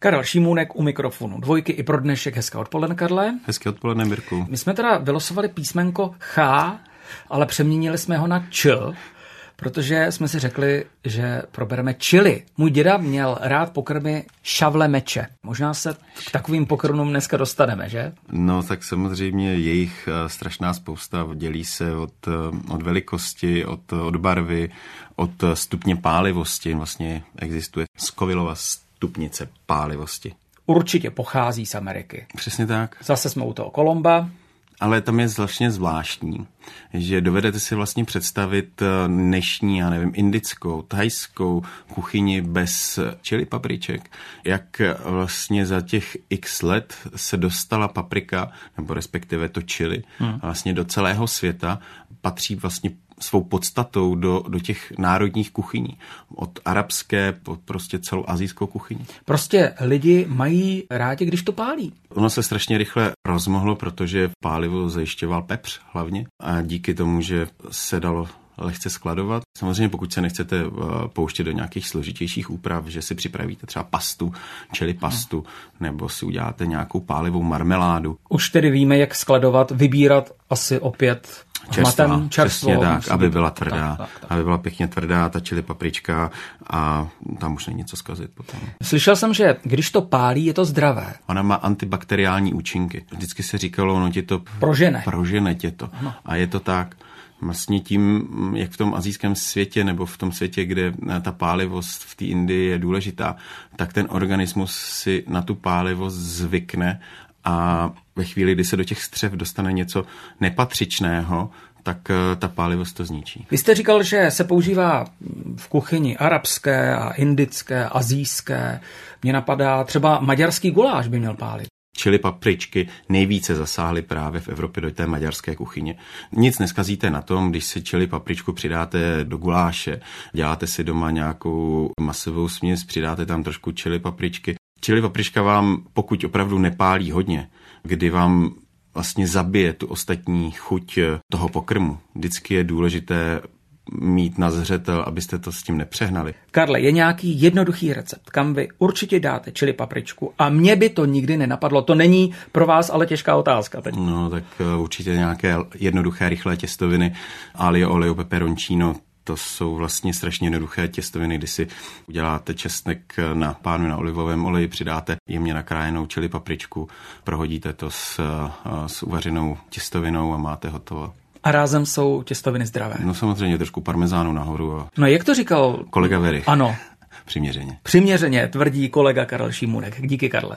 Karel Šimůnek u mikrofonu. Dvojky i pro dnešek. Hezké odpoledne, Karle. Hezké odpoledne, Mirku. My jsme teda vylosovali písmenko Ch, ale přeměnili jsme ho na Č, protože jsme si řekli, že probereme čili. Můj děda měl rád pokrmy šavle meče. Možná se k takovým pokrmům dneska dostaneme, že? No tak samozřejmě jejich eh, strašná spousta dělí se od, eh, od velikosti, od, od barvy, od stupně pálivosti. Vlastně existuje Skovilova stupnice pálivosti. Určitě pochází z Ameriky. Přesně tak. Zase jsme u toho Kolomba. Ale tam je vlastně zvláštní, že dovedete si vlastně představit eh, dnešní, já nevím, indickou, thajskou kuchyni bez čili papriček. Jak vlastně za těch x let se dostala paprika, nebo respektive to čili, hmm. vlastně do celého světa, patří vlastně svou podstatou do, do těch národních kuchyní. Od arabské po prostě celou azijskou kuchyni. Prostě lidi mají rádi, když to pálí. Ono se strašně rychle rozmohlo, protože pálivo zajišťoval pepř hlavně a díky tomu, že se dalo lehce skladovat. Samozřejmě pokud se nechcete eh, pouštět do nějakých složitějších úprav, že si připravíte třeba pastu, čili pastu, nebo si uděláte nějakou pálivou marmeládu. Už tedy víme, jak skladovat, vybírat asi opět čerstvá, čerstvo, přesně tak, aby byla tvrdá, tak, tak, tak. aby byla pěkně tvrdá ta čili paprička a tam už není co zkazit potom. Slyšel jsem, že když to pálí, je to zdravé. Ona má antibakteriální účinky. Vždycky se říkalo, no ti to prožene, prožene tě to. Ano. A je to tak vlastně tím, jak v tom azijském světě nebo v tom světě, kde ta pálivost v té Indii je důležitá, tak ten organismus si na tu pálivost zvykne a ve chvíli, kdy se do těch střev dostane něco nepatřičného, tak eh, ta pálivost to zničí. Vy jste říkal, že se používá v kuchyni arabské a indické, azijské. Mně napadá třeba maďarský guláš by měl pálit. Čili papričky nejvíce zasáhly právě v Evropě do té maďarské kuchyně. Nic neskazíte na tom, když si čili papričku přidáte do guláše, děláte si doma nějakou masovou směs, přidáte tam trošku čili papričky. Čili paprička vám, pokud opravdu nepálí hodně, kdy vám vlastně zabije tu ostatní chuť toho pokrmu. Vždycky je důležité mít na zřetel, abyste to s tím nepřehnali. Karle, je nějaký jednoduchý recept, kam vy určitě dáte čili papričku a mě by to nikdy nenapadlo. To není pro vás ale těžká otázka teď. No, tak eh, určitě nějaké jednoduché, rychlé těstoviny, alio, oleo, peperoncino, to jsou vlastně strašně jednoduché těstoviny, kdy si uděláte česnek na pánu na olivovém oleji, přidáte jemně nakrájenou čili papričku, prohodíte to s, s uvařenou těstovinou a máte hotovo. A rázem jsou těstoviny zdravé. No samozřejmě trošku parmezánu nahoru. A... No jak to říkal? Kolega Verich. Ano. Přiměřeně. Přiměřeně, tvrdí kolega Karel Šímunek. Díky, Karle.